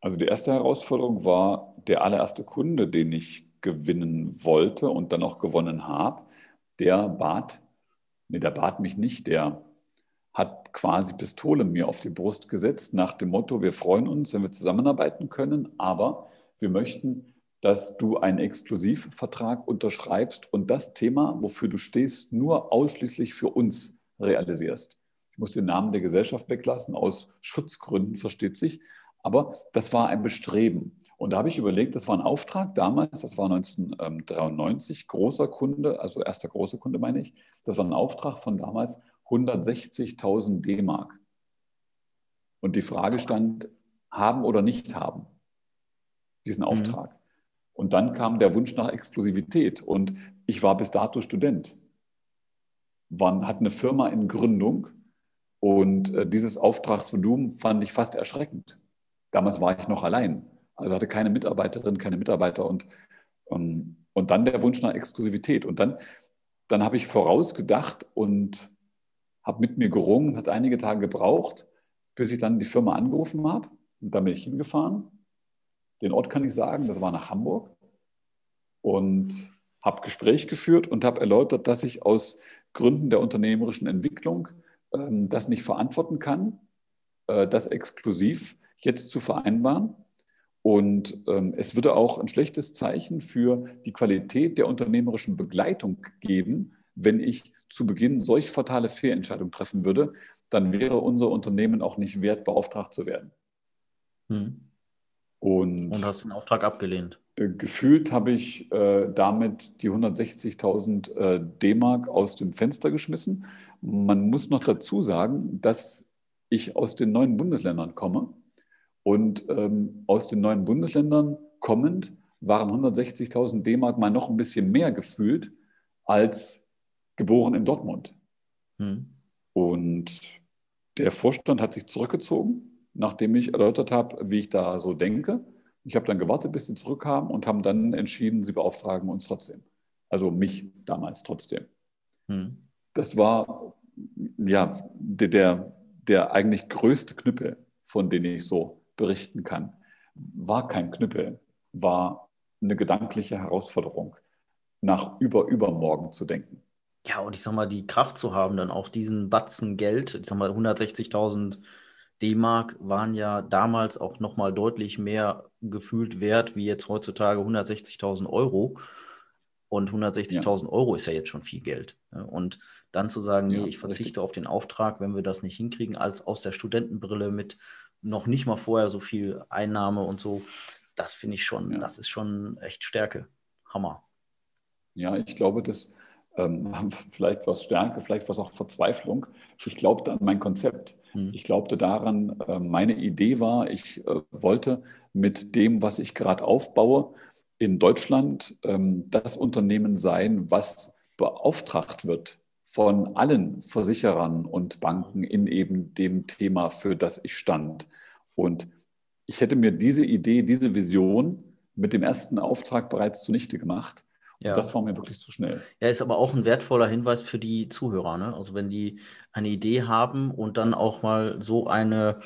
Also die erste Herausforderung war der allererste Kunde, den ich gewinnen wollte und dann auch gewonnen habe. Der bat, nee, der bat mich nicht, der hat quasi Pistole mir auf die Brust gesetzt nach dem Motto, wir freuen uns, wenn wir zusammenarbeiten können, aber wir möchten, dass du einen Exklusivvertrag unterschreibst und das Thema, wofür du stehst, nur ausschließlich für uns realisierst. Ich muss den Namen der Gesellschaft weglassen, aus Schutzgründen, versteht sich. Aber das war ein Bestreben. Und da habe ich überlegt, das war ein Auftrag damals, das war 1993, großer Kunde, also erster großer Kunde meine ich. Das war ein Auftrag von damals 160.000 D-Mark. Und die Frage stand, haben oder nicht haben, diesen mhm. Auftrag. Mhm. Und dann kam der Wunsch nach Exklusivität. Und ich war bis dato Student, war, hatte eine Firma in Gründung. Und äh, dieses Auftragsvolumen fand ich fast erschreckend. Damals war ich noch allein, also hatte keine Mitarbeiterin, keine Mitarbeiter und, und, ähm, und dann der Wunsch nach Exklusivität. Und dann, dann habe ich vorausgedacht und habe mit mir gerungen, hat einige Tage gebraucht, bis ich dann die Firma angerufen habe. Und dann bin ich hingefahren. Den Ort kann ich sagen, das war nach Hamburg. Und habe Gespräch geführt und habe erläutert, dass ich aus Gründen der unternehmerischen Entwicklung ähm, das nicht verantworten kann, äh, das exklusiv jetzt zu vereinbaren. Und ähm, es würde auch ein schlechtes Zeichen für die Qualität der unternehmerischen Begleitung geben, wenn ich zu Beginn solch fatale Fehlentscheidungen treffen würde, dann wäre unser Unternehmen auch nicht wert, beauftragt zu werden. Hm. Und, Und, hast den Auftrag abgelehnt? Äh, gefühlt habe ich äh, damit die 160.000 äh, D-Mark aus dem Fenster geschmissen. Man muss noch dazu sagen, dass ich aus den neuen Bundesländern komme und ähm, aus den neuen Bundesländern kommend waren 160.000 D-Mark mal noch ein bisschen mehr gefühlt als geboren in Dortmund. Hm. Und der Vorstand hat sich zurückgezogen, nachdem ich erläutert habe, wie ich da so denke. Ich habe dann gewartet, bis sie zurückkamen und haben dann entschieden, sie beauftragen uns trotzdem. Also mich damals trotzdem. Hm. Das war ja der, der eigentlich größte Knüppel, von dem ich so berichten kann, war kein Knüppel, war eine gedankliche Herausforderung, nach über übermorgen zu denken. Ja, und ich sag mal, die Kraft zu haben, dann auch diesen Batzen Geld, ich sag mal, 160.000 D-Mark waren ja damals auch nochmal deutlich mehr gefühlt wert, wie jetzt heutzutage 160.000 Euro. Und 160.000 ja. Euro ist ja jetzt schon viel Geld. Und dann zu sagen, nee, ja, ich verzichte richtig. auf den Auftrag, wenn wir das nicht hinkriegen, als aus der Studentenbrille mit noch nicht mal vorher so viel Einnahme und so. Das finde ich schon, ja. das ist schon echt Stärke. Hammer. Ja, ich glaube, dass ähm, vielleicht was Stärke, vielleicht was auch Verzweiflung. Ich glaubte an mein Konzept. Hm. Ich glaubte daran, äh, meine Idee war, ich äh, wollte mit dem, was ich gerade aufbaue, in Deutschland ähm, das Unternehmen sein, was beauftragt wird von allen Versicherern und Banken in eben dem Thema, für das ich stand. Und ich hätte mir diese Idee, diese Vision mit dem ersten Auftrag bereits zunichte gemacht. Ja. das war mir wirklich zu schnell. Ja, ist aber auch ein wertvoller Hinweis für die Zuhörer. Ne? Also wenn die eine Idee haben und dann auch mal so eine,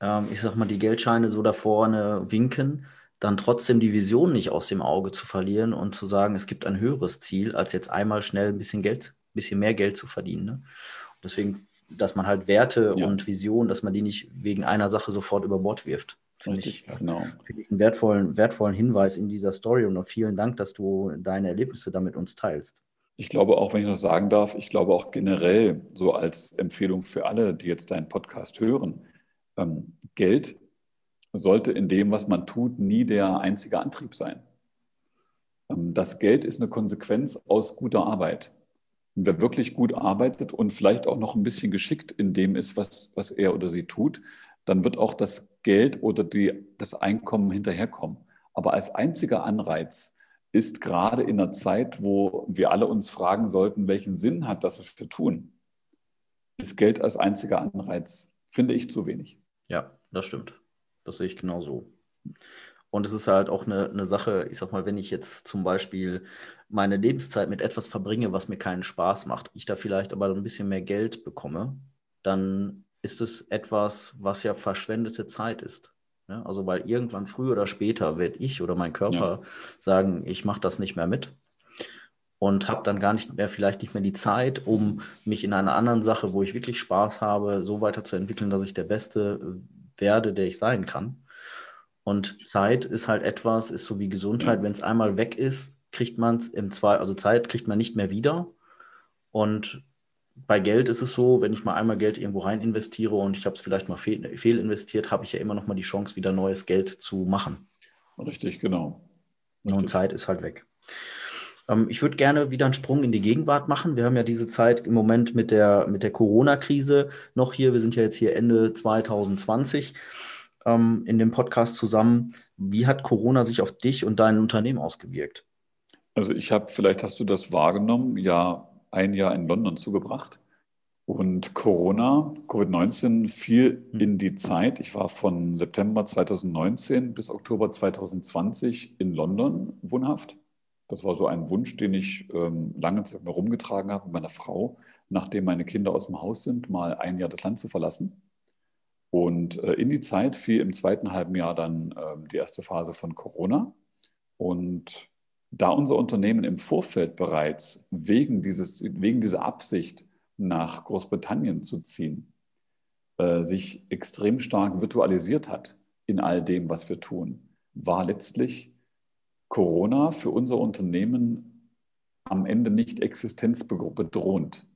ähm, ich sag mal, die Geldscheine so da vorne winken, dann trotzdem die Vision nicht aus dem Auge zu verlieren und zu sagen, es gibt ein höheres Ziel, als jetzt einmal schnell ein bisschen Geld bisschen mehr Geld zu verdienen. Ne? deswegen, dass man halt Werte ja. und Visionen, dass man die nicht wegen einer Sache sofort über Bord wirft. Finde ich, genau. find ich einen wertvollen, wertvollen Hinweis in dieser Story und vielen Dank, dass du deine Erlebnisse damit uns teilst. Ich glaube auch, wenn ich das sagen darf, ich glaube auch generell so als Empfehlung für alle, die jetzt deinen Podcast hören, ähm, Geld sollte in dem, was man tut, nie der einzige Antrieb sein. Ähm, das Geld ist eine Konsequenz aus guter Arbeit. Wer wirklich gut arbeitet und vielleicht auch noch ein bisschen geschickt in dem ist, was, was er oder sie tut, dann wird auch das Geld oder die, das Einkommen hinterherkommen. Aber als einziger Anreiz ist gerade in einer Zeit, wo wir alle uns fragen sollten, welchen Sinn hat das, was wir tun, ist Geld als einziger Anreiz, finde ich, zu wenig. Ja, das stimmt. Das sehe ich genauso. Und es ist halt auch eine, eine Sache, ich sag mal, wenn ich jetzt zum Beispiel meine Lebenszeit mit etwas verbringe, was mir keinen Spaß macht, ich da vielleicht aber ein bisschen mehr Geld bekomme, dann ist es etwas, was ja verschwendete Zeit ist. Ja, also weil irgendwann früher oder später werde ich oder mein Körper ja. sagen, ich mache das nicht mehr mit und habe dann gar nicht mehr, vielleicht nicht mehr die Zeit, um mich in einer anderen Sache, wo ich wirklich Spaß habe, so weiterzuentwickeln, dass ich der Beste werde, der ich sein kann. Und Zeit ist halt etwas, ist so wie Gesundheit, wenn es einmal weg ist, kriegt man es im zwei, also Zeit kriegt man nicht mehr wieder. Und bei Geld ist es so, wenn ich mal einmal Geld irgendwo rein investiere und ich habe es vielleicht mal fehl, fehl investiert, habe ich ja immer noch mal die Chance, wieder neues Geld zu machen. Richtig, genau. Richtig. Und Zeit ist halt weg. Ähm, ich würde gerne wieder einen Sprung in die Gegenwart machen. Wir haben ja diese Zeit im Moment mit der, mit der Corona-Krise noch hier. Wir sind ja jetzt hier Ende 2020 ähm, in dem Podcast zusammen. Wie hat Corona sich auf dich und dein Unternehmen ausgewirkt? Also ich habe, vielleicht hast du das wahrgenommen, ja ein Jahr in London zugebracht. Und Corona, Covid-19 fiel hm. in die Zeit. Ich war von September 2019 bis Oktober 2020 in London wohnhaft. Das war so ein Wunsch, den ich ähm, lange Zeit mal rumgetragen habe mit meiner Frau, nachdem meine Kinder aus dem Haus sind, mal ein Jahr das Land zu verlassen. Und äh, in die Zeit fiel im zweiten halben Jahr dann äh, die erste Phase von Corona. Und da unser Unternehmen im Vorfeld bereits wegen, dieses, wegen dieser Absicht nach Großbritannien zu ziehen, äh, sich extrem stark virtualisiert hat in all dem, was wir tun, war letztlich Corona für unser Unternehmen am Ende nicht existenzbedrohend.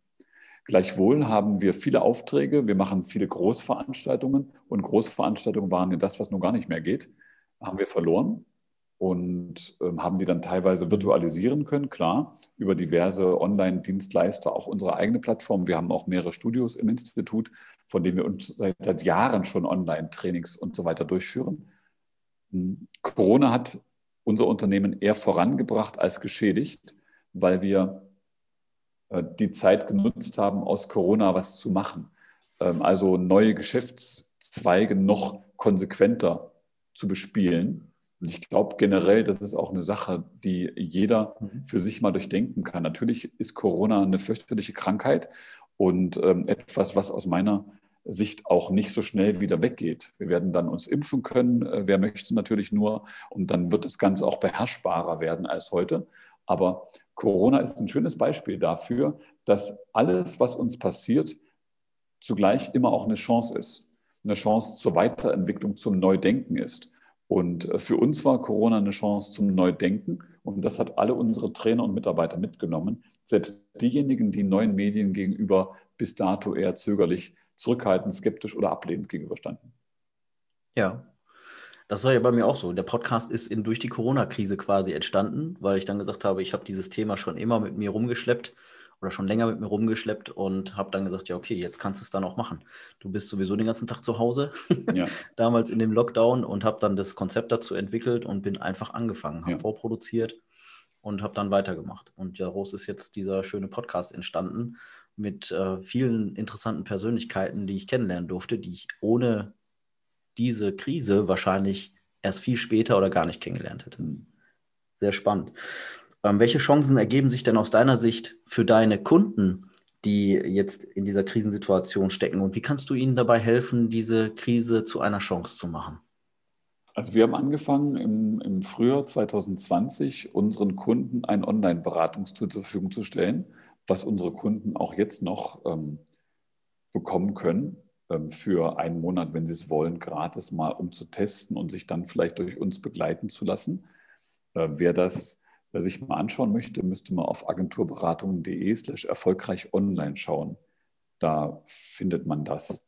Gleichwohl haben wir viele Aufträge, wir machen viele Großveranstaltungen und Großveranstaltungen waren ja das, was nun gar nicht mehr geht, haben wir verloren und ähm, haben die dann teilweise virtualisieren können, klar, über diverse Online-Dienstleister, auch unsere eigene Plattform. Wir haben auch mehrere Studios im Institut, von denen wir uns seit, seit Jahren schon Online-Trainings und so weiter durchführen. Hm, Corona hat unser Unternehmen eher vorangebracht als geschädigt, weil wir die Zeit genutzt haben, aus Corona was zu machen. Ähm, also neue Geschäftszweige noch konsequenter zu bespielen und ich glaube generell, das ist auch eine Sache, die jeder mhm. für sich mal durchdenken kann. Natürlich ist Corona eine fürchterliche Krankheit und ähm, etwas, was aus meiner Sicht auch nicht so schnell wieder weggeht. Wir werden dann uns impfen können, äh, wer möchte natürlich nur, und dann wird das Ganze auch beherrschbarer werden als heute. Aber Corona ist ein schönes Beispiel dafür, dass alles, was uns passiert, zugleich immer auch eine Chance ist. Eine Chance zur Weiterentwicklung, zum Neudenken ist. Und äh, für uns war Corona eine Chance zum Neudenken und das hat alle unsere Trainer und Mitarbeiter mitgenommen. Selbst diejenigen, die neuen Medien gegenüber bis dato eher zögerlich, zurückhaltend, skeptisch oder ablehnend gegenüberstanden. Ja, das war ja bei mir auch so. Der Podcast ist in, durch die Corona-Krise quasi entstanden, weil ich dann gesagt habe, ich habe dieses Thema schon immer mit mir rumgeschleppt oder schon länger mit mir rumgeschleppt und habe dann gesagt, ja, okay, jetzt kannst du es dann auch machen. Du bist sowieso den ganzen Tag zu Hause, ja. damals in dem Lockdown und habe dann das Konzept dazu entwickelt und bin einfach angefangen, habe ja. vorproduziert und habe dann weitergemacht. Und daraus ist jetzt dieser schöne Podcast entstanden mit äh, vielen interessanten Persönlichkeiten, die ich kennenlernen durfte, die ich ohne diese Krise wahrscheinlich erst viel später oder gar nicht kennengelernt hätte. Sehr spannend. Ähm, welche Chancen ergeben sich denn aus deiner Sicht für deine Kunden, die jetzt in dieser Krisensituation stecken? Und wie kannst du ihnen dabei helfen, diese Krise zu einer Chance zu machen? Also wir haben angefangen im, im Frühjahr 2020 unseren Kunden ein Online-Beratungstool zur Verfügung zu stellen, was unsere Kunden auch jetzt noch ähm, bekommen können für einen Monat, wenn sie es wollen, gratis mal, um zu testen und sich dann vielleicht durch uns begleiten zu lassen. Äh, wer das Wer sich mal anschauen möchte, müsste mal auf agenturberatungen.de slash erfolgreich online schauen. Da findet man das.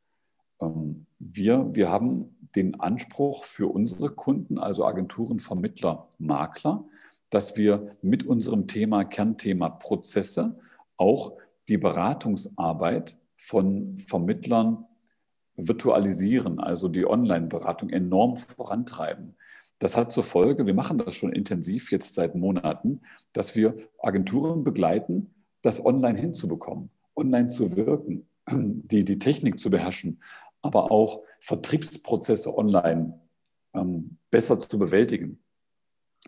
Ähm, wir, wir haben den Anspruch für unsere Kunden, also Agenturen, Vermittler, Makler, dass wir mit unserem Thema, Kernthema Prozesse auch die Beratungsarbeit von Vermittlern virtualisieren, also die Online-Beratung enorm vorantreiben. Das hat zur Folge, wir machen das schon intensiv jetzt seit Monaten, dass wir Agenturen begleiten, das online hinzubekommen, online zu wirken, die, die Technik zu beherrschen, aber auch Vertriebsprozesse online ähm, besser zu bewältigen.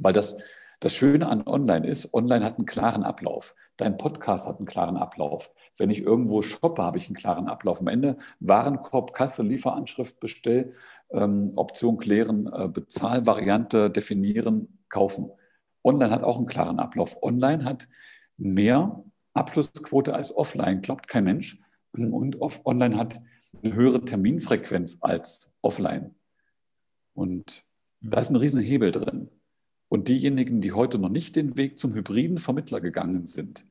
Weil das, Das Schöne an Online ist, Online hat einen klaren Ablauf. Dein Podcast hat einen klaren Ablauf. Wenn ich irgendwo shoppe, habe ich einen klaren Ablauf. Am Ende Warenkorb, Kasse, Lieferanschrift, Bestell, ähm, Option klären, äh, Bezahlvariante definieren, kaufen. Online hat auch einen klaren Ablauf. Online hat mehr Abschlussquote als offline, glaubt kein Mensch. Und online hat eine höhere Terminfrequenz als offline. Und da ist ein Riesenhebel drin. Und diejenigen, die heute noch nicht den Weg zum hybriden Vermittler gegangen sind,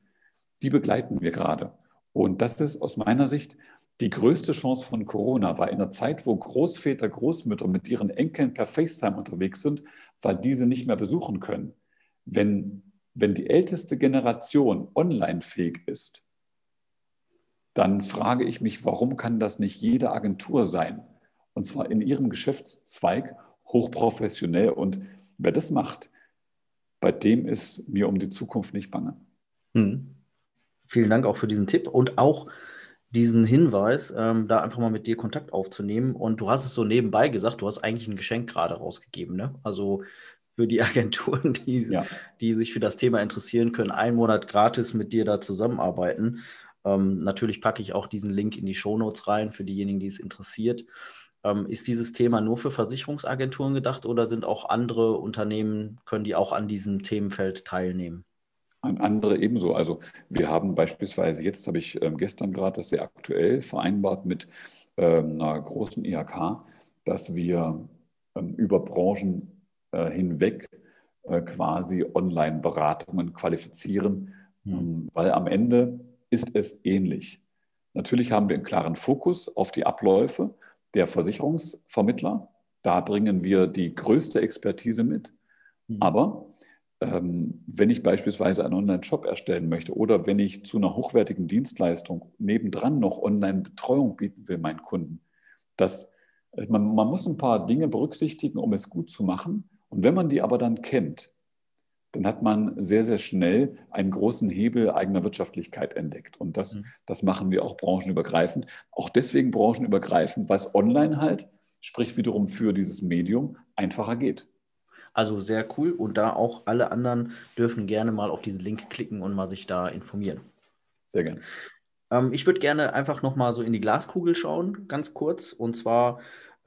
die begleiten wir gerade. Und das ist aus meiner Sicht die größte Chance von Corona, weil in einer Zeit, wo Großväter, Großmütter mit ihren Enkeln per FaceTime unterwegs sind, weil diese nicht mehr besuchen können, wenn, wenn die älteste Generation online fähig ist, dann frage ich mich, warum kann das nicht jede Agentur sein? Und zwar in ihrem Geschäftszweig hochprofessionell. Und wer das macht, bei dem ist mir um die Zukunft nicht bange. Hm. Vielen Dank auch für diesen Tipp und auch diesen Hinweis, ähm, da einfach mal mit dir Kontakt aufzunehmen. Und du hast es so nebenbei gesagt, du hast eigentlich ein Geschenk gerade rausgegeben. Ne? Also für die Agenturen, die, ja. die sich für das Thema interessieren, können einen Monat gratis mit dir da zusammenarbeiten. Ähm, natürlich packe ich auch diesen Link in die Shownotes rein für diejenigen, die es interessiert. Ähm, ist dieses Thema nur für Versicherungsagenturen gedacht oder sind auch andere Unternehmen, können die auch an diesem Themenfeld teilnehmen? An andere ebenso. Also wir haben beispielsweise, jetzt habe ich ähm, gestern gerade das sehr aktuell vereinbart mit ähm, einer großen IHK, dass wir ähm, über Branchen äh, hinweg äh, quasi Online-Beratungen qualifizieren, mhm. weil am Ende ist es ähnlich. Natürlich haben wir einen klaren Fokus auf die Abläufe der Versicherungsvermittler. Da bringen wir die größte Expertise mit. Mhm. Aber ähm, wenn ich beispielsweise einen Online-Shop erstellen möchte oder wenn ich zu einer hochwertigen Dienstleistung nebendran noch Online-Betreuung bieten will meinen Kunden, das, also man, man muss ein paar Dinge berücksichtigen, um es gut zu machen. Und wenn man die aber dann kennt, dann hat man sehr, sehr schnell einen großen Hebel eigener Wirtschaftlichkeit entdeckt. Und das, mhm. das machen wir auch branchenübergreifend. Auch deswegen branchenübergreifend, weil es online halt, sprich wiederum für dieses Medium, einfacher geht. Also sehr cool. Und da auch alle anderen dürfen gerne mal auf diesen Link klicken und mal sich da informieren. Sehr gerne. Ähm, ich würde gerne einfach noch mal so in die Glaskugel schauen, ganz kurz. Und zwar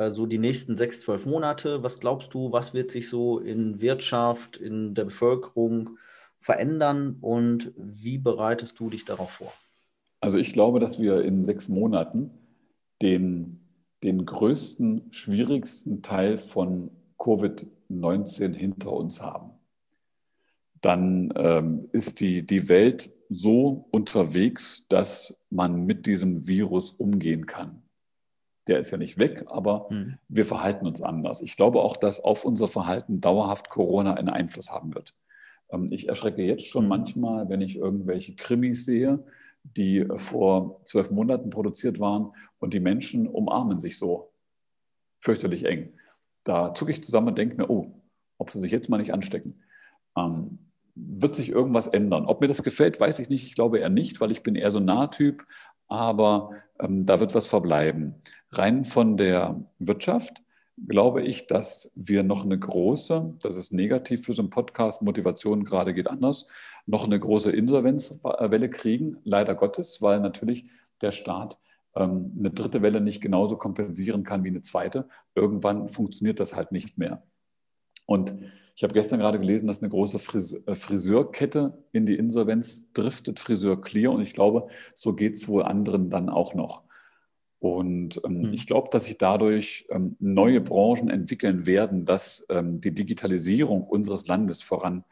so die nächsten sechs, zwölf Monate. Was glaubst du, was wird sich so in Wirtschaft, in der Bevölkerung verändern und wie bereitest du dich darauf vor? Also ich glaube, dass wir in sechs Monaten den, den größten, schwierigsten Teil von Covid-19 hinter uns haben. Dann ähm, ist die, die Welt so unterwegs, dass man mit diesem Virus umgehen kann der ist ja nicht weg, aber hm. wir verhalten uns anders. Ich glaube auch, dass auf unser Verhalten dauerhaft Corona einen Einfluss haben wird. Ähm, ich erschrecke jetzt schon hm. manchmal, wenn ich irgendwelche Krimis sehe, die vor zwölf Monaten produziert waren und die Menschen umarmen sich so fürchterlich eng. Da zucke ich zusammen und denke mir, oh, ob sie sich jetzt mal nicht anstecken. Ähm, wird sich irgendwas ändern? Ob mir das gefällt, weiß ich nicht. Ich glaube eher nicht, weil ich bin eher so ein Nahtyp aber ähm, da wird was verbleiben. Rein von der Wirtschaft glaube ich, dass wir noch eine große, das ist negativ für so einen Podcast, Motivation gerade geht anders, noch eine große Insolvenzwelle kriegen, leider Gottes, weil natürlich der Staat ähm, eine dritte Welle nicht genauso kompensieren kann wie eine zweite. Irgendwann funktioniert das halt nicht mehr. Und ich habe gestern gerade gelesen, dass eine große äh, Friseurkette in die Insolvenz driftet, Friseur Clear. Und ich glaube, so geht es wohl anderen dann auch noch. Und ähm, mhm. ich glaube, dass sich dadurch ähm, neue Branchen entwickeln werden, dass ähm, die Digitalisierung unseres Landes voran,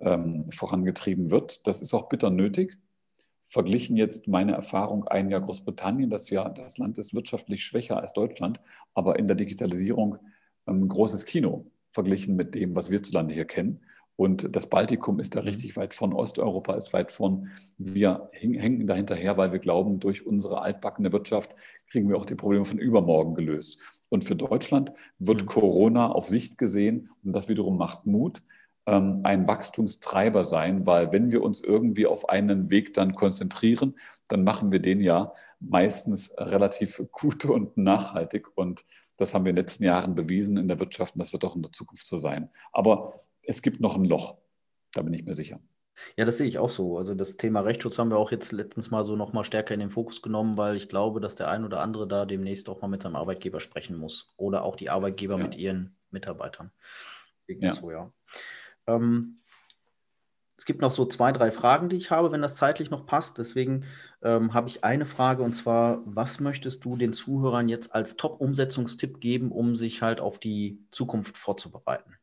ähm, vorangetrieben wird. Das ist auch bitter nötig. Verglichen jetzt meine Erfahrung ein Jahr Großbritannien, das ja das Land ist wirtschaftlich schwächer als Deutschland, aber in der Digitalisierung ein ähm, großes Kino verglichen mit dem, was wir zulande hier kennen. Und das Baltikum ist da mhm. richtig weit von, Osteuropa ist weit von. Wir hängen dahinterher, weil wir glauben, durch unsere altbackene Wirtschaft kriegen wir auch die Probleme von übermorgen gelöst. Und für Deutschland wird mhm. Corona auf Sicht gesehen, und das wiederum macht Mut, ähm, ein Wachstumstreiber sein, weil wenn wir uns irgendwie auf einen Weg dann konzentrieren, dann machen wir den ja meistens relativ gut und nachhaltig. Und das haben wir in den letzten Jahren bewiesen in der Wirtschaft und das wird auch in der Zukunft so sein. Aber es gibt noch ein Loch. Da bin ich mir sicher. Ja, das sehe ich auch so. Also das Thema Rechtsschutz haben wir auch jetzt letztens mal so nochmal stärker in den Fokus genommen, weil ich glaube, dass der ein oder andere da demnächst auch mal mit seinem Arbeitgeber sprechen muss. Oder auch die Arbeitgeber ja. mit ihren Mitarbeitern. Ja. So, ja. Ähm, es gibt noch so zwei, drei Fragen, die ich habe, wenn das zeitlich noch passt. Deswegen ähm, habe ich eine Frage und zwar, was möchtest du den Zuhörern jetzt als Top-Umsetzungstipp geben, um sich halt auf die Zukunft vorzubereiten?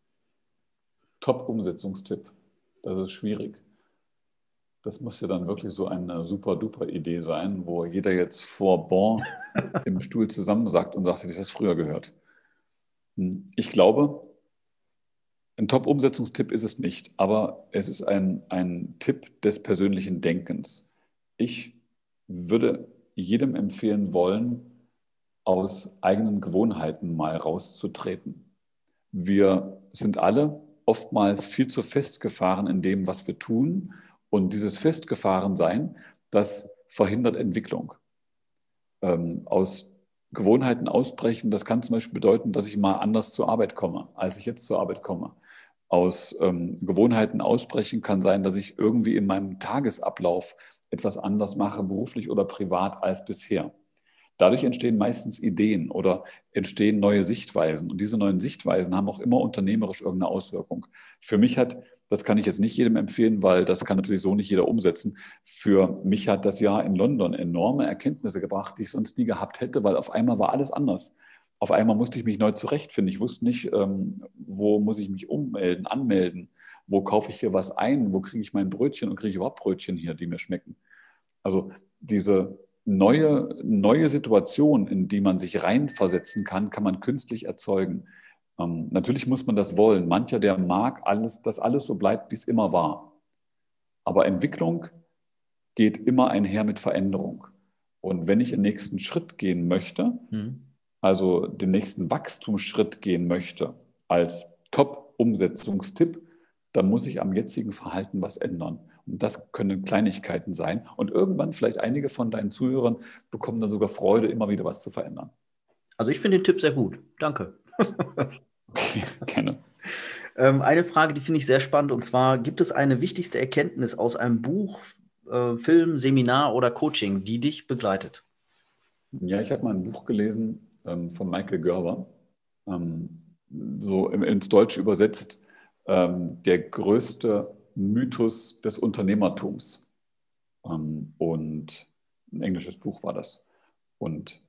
Top-Umsetzungstipp. Das ist schwierig. Das muss ja dann wirklich so eine super duper Idee sein, wo jeder jetzt vor Bon im Stuhl zusammensackt und sagt, hätte ich das früher gehört. Hm, ich glaube, ein Top-Umsetzungstipp ist es nicht, aber es ist ein, ein Tipp des persönlichen Denkens. Ich würde jedem empfehlen wollen, aus eigenen Gewohnheiten mal rauszutreten. Wir sind alle oftmals viel zu festgefahren in dem, was wir tun. Und dieses Festgefahrensein, das verhindert Entwicklung. Ähm, aus Gewohnheiten ausbrechen, das kann zum Beispiel bedeuten, dass ich mal anders zur Arbeit komme, als ich jetzt zur Arbeit komme. Aus ähm, Gewohnheiten ausbrechen kann sein, dass ich irgendwie in meinem Tagesablauf etwas anders mache, beruflich oder privat als bisher. Dadurch entstehen meistens Ideen oder entstehen neue Sichtweisen. Und diese neuen Sichtweisen haben auch immer unternehmerisch irgendeine Auswirkung. Für mich hat, das kann ich jetzt nicht jedem empfehlen, weil das kann natürlich so nicht jeder umsetzen. Für mich hat das Jahr in London enorme Erkenntnisse gebracht, die ich sonst nie gehabt hätte, weil auf einmal war alles anders. Auf einmal musste ich mich neu zurechtfinden. Ich wusste nicht, ähm, wo muss ich mich ummelden, anmelden, wo kaufe ich hier was ein, wo kriege ich mein Brötchen und kriege ich überhaupt Brötchen hier, die mir schmecken. Also diese neue, neue Situation, in die man sich reinversetzen kann, kann man künstlich erzeugen. Ähm, natürlich muss man das wollen. Mancher, der mag alles, dass alles so bleibt, wie es immer war. Aber Entwicklung geht immer einher mit Veränderung. Und wenn ich den nächsten Schritt gehen möchte, mhm. also den nächsten Wachstumsschritt gehen möchte, als Top-Umsetzungstipp, dann muss ich am jetzigen Verhalten was ändern. Und das können Kleinigkeiten sein. Und irgendwann, vielleicht einige von deinen Zuhörern, bekommen dann sogar Freude, immer wieder was zu verändern. Also ich finde den Tipp sehr gut. Danke. okay, gerne. Ähm, eine Frage, die finde ich sehr spannend, und zwar, gibt es eine wichtigste Erkenntnis aus einem Buch, äh, Film, Seminar oder Coaching, die dich begleitet? Ja, ich habe mal ein Buch gelesen ähm, von Michael Gerber, ähm, so ins Deutsche übersetzt, der größte Mythos des Unternehmertums. Ähm, und ein englisches Buch war das. Und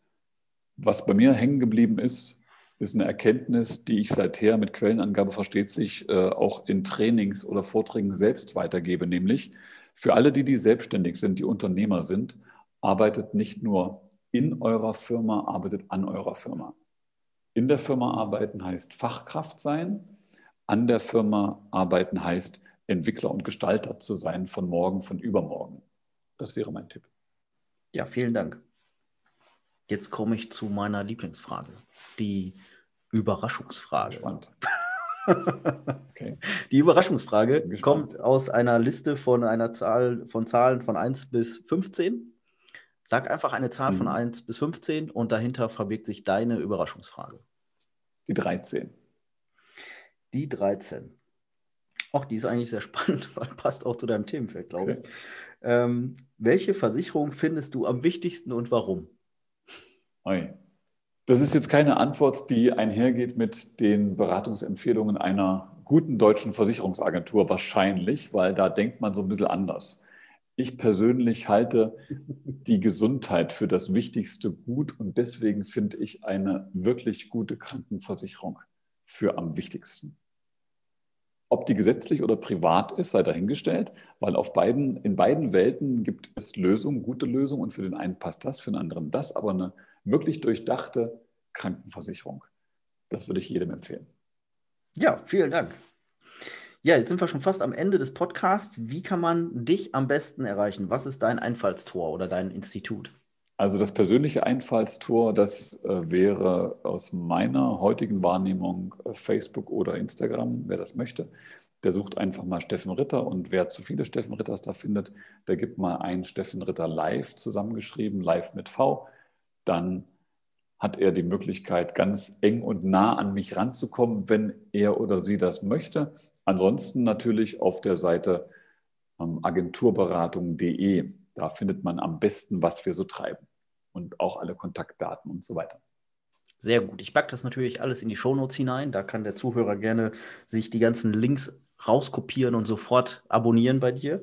was bei mir hängen geblieben ist, ist eine Erkenntnis, die ich seither mit Quellenangabe versteht sich äh, auch in Trainings oder Vorträgen selbst weitergebe, nämlich für alle, die, die selbstständig sind, die Unternehmer sind, arbeitet nicht nur in eurer Firma, arbeitet an eurer Firma. In der Firma arbeiten heißt Fachkraft sein, an der Firma arbeiten heißt Entwickler und Gestalter zu sein von morgen, von übermorgen. Das wäre mein Tipp. Ja, vielen Dank. Jetzt komme ich zu meiner Lieblingsfrage, die Überraschungsfrage. Spannend. okay. Die Überraschungsfrage kommt aus einer Liste von einer Zahl von Zahlen von 1 bis 15. Sag einfach eine Zahl mhm. von 1 bis 15 und dahinter verbirgt sich deine Überraschungsfrage. Die 13. Die 13. Auch die ist eigentlich sehr spannend, weil passt auch zu deinem Themenfeld, glaube okay. ich. Ähm, welche Versicherung findest du am wichtigsten und warum? Das ist jetzt keine Antwort, die einhergeht mit den Beratungsempfehlungen einer guten deutschen Versicherungsagentur, wahrscheinlich, weil da denkt man so ein bisschen anders. Ich persönlich halte die Gesundheit für das wichtigste Gut und deswegen finde ich eine wirklich gute Krankenversicherung für am wichtigsten. Ob die gesetzlich oder privat ist, sei dahingestellt, weil auf beiden, in beiden Welten gibt es Lösungen, gute Lösungen und für den einen passt das, für den anderen das, aber eine wirklich durchdachte Krankenversicherung. Das würde ich jedem empfehlen. Ja, vielen Dank. Ja, jetzt sind wir schon fast am Ende des Podcasts. Wie kann man dich am besten erreichen? Was ist dein Einfallstor oder dein Institut? Also das persönliche Einfallstor, das äh, wäre aus meiner heutigen Wahrnehmung äh, Facebook oder Instagram, wer das möchte. Der sucht einfach mal Steffen Ritter und wer zu viele Steffen Ritters da findet, der gibt mal ein Steffen Ritter live zusammengeschrieben, live mit V. Dann hat er die Möglichkeit, ganz eng und nah an mich ranzukommen, wenn er oder sie das möchte. Ansonsten natürlich auf der Seite ähm, agenturberatung.de. Da findet man am besten, was wir so treiben und auch alle Kontaktdaten und so weiter. Sehr gut. Ich packe das natürlich alles in die Shownotes hinein. Da kann der Zuhörer gerne sich die ganzen Links rauskopieren und sofort abonnieren bei dir.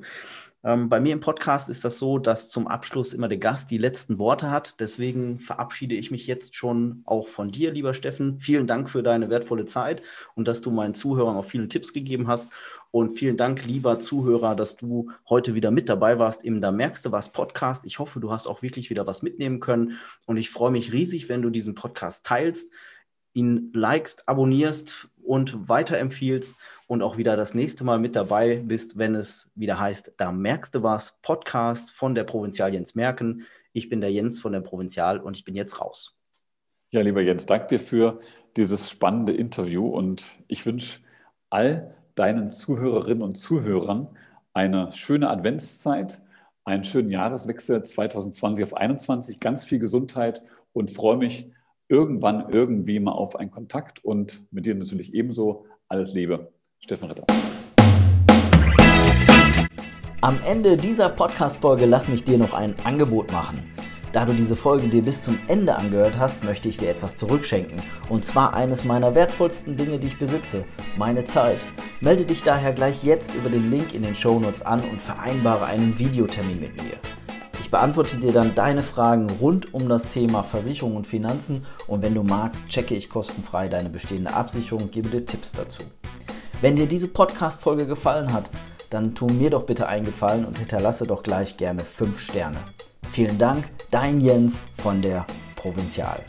Ähm, bei mir im Podcast ist das so, dass zum Abschluss immer der Gast die letzten Worte hat. Deswegen verabschiede ich mich jetzt schon auch von dir, lieber Steffen. Vielen Dank für deine wertvolle Zeit und dass du meinen Zuhörern auch viele Tipps gegeben hast. Und vielen Dank, lieber Zuhörer, dass du heute wieder mit dabei warst im Da merkst du was Podcast. Ich hoffe, du hast auch wirklich wieder was mitnehmen können. Und ich freue mich riesig, wenn du diesen Podcast teilst, ihn likest, abonnierst und weiterempfiehlst und auch wieder das nächste Mal mit dabei bist, wenn es wieder heißt, da merkst du was, Podcast von der Provinzial Jens Merken. Ich bin der Jens von der Provinzial und ich bin jetzt raus. Ja, lieber Jens, danke dir für dieses spannende Interview und ich wünsche all deinen Zuhörerinnen und Zuhörern eine schöne Adventszeit, einen schönen Jahreswechsel 2020 auf 2021, ganz viel Gesundheit und freue mich irgendwann irgendwie mal auf einen Kontakt und mit dir natürlich ebenso. Alles Liebe. Steffen Ritter. Am Ende dieser Podcast-Folge lass mich dir noch ein Angebot machen. Da du diese Folge dir bis zum Ende angehört hast, möchte ich dir etwas zurückschenken. Und zwar eines meiner wertvollsten Dinge, die ich besitze, meine Zeit. Melde dich daher gleich jetzt über den Link in den Shownotes an und vereinbare einen Videotermin mit mir. Ich beantworte dir dann deine Fragen rund um das Thema Versicherung und Finanzen und wenn du magst, checke ich kostenfrei deine bestehende Absicherung und gebe dir Tipps dazu. Wenn dir diese Podcast-Folge gefallen hat, dann tu mir doch bitte einen Gefallen und hinterlasse doch gleich gerne 5 Sterne. Vielen Dank, dein Jens von der Provinzial.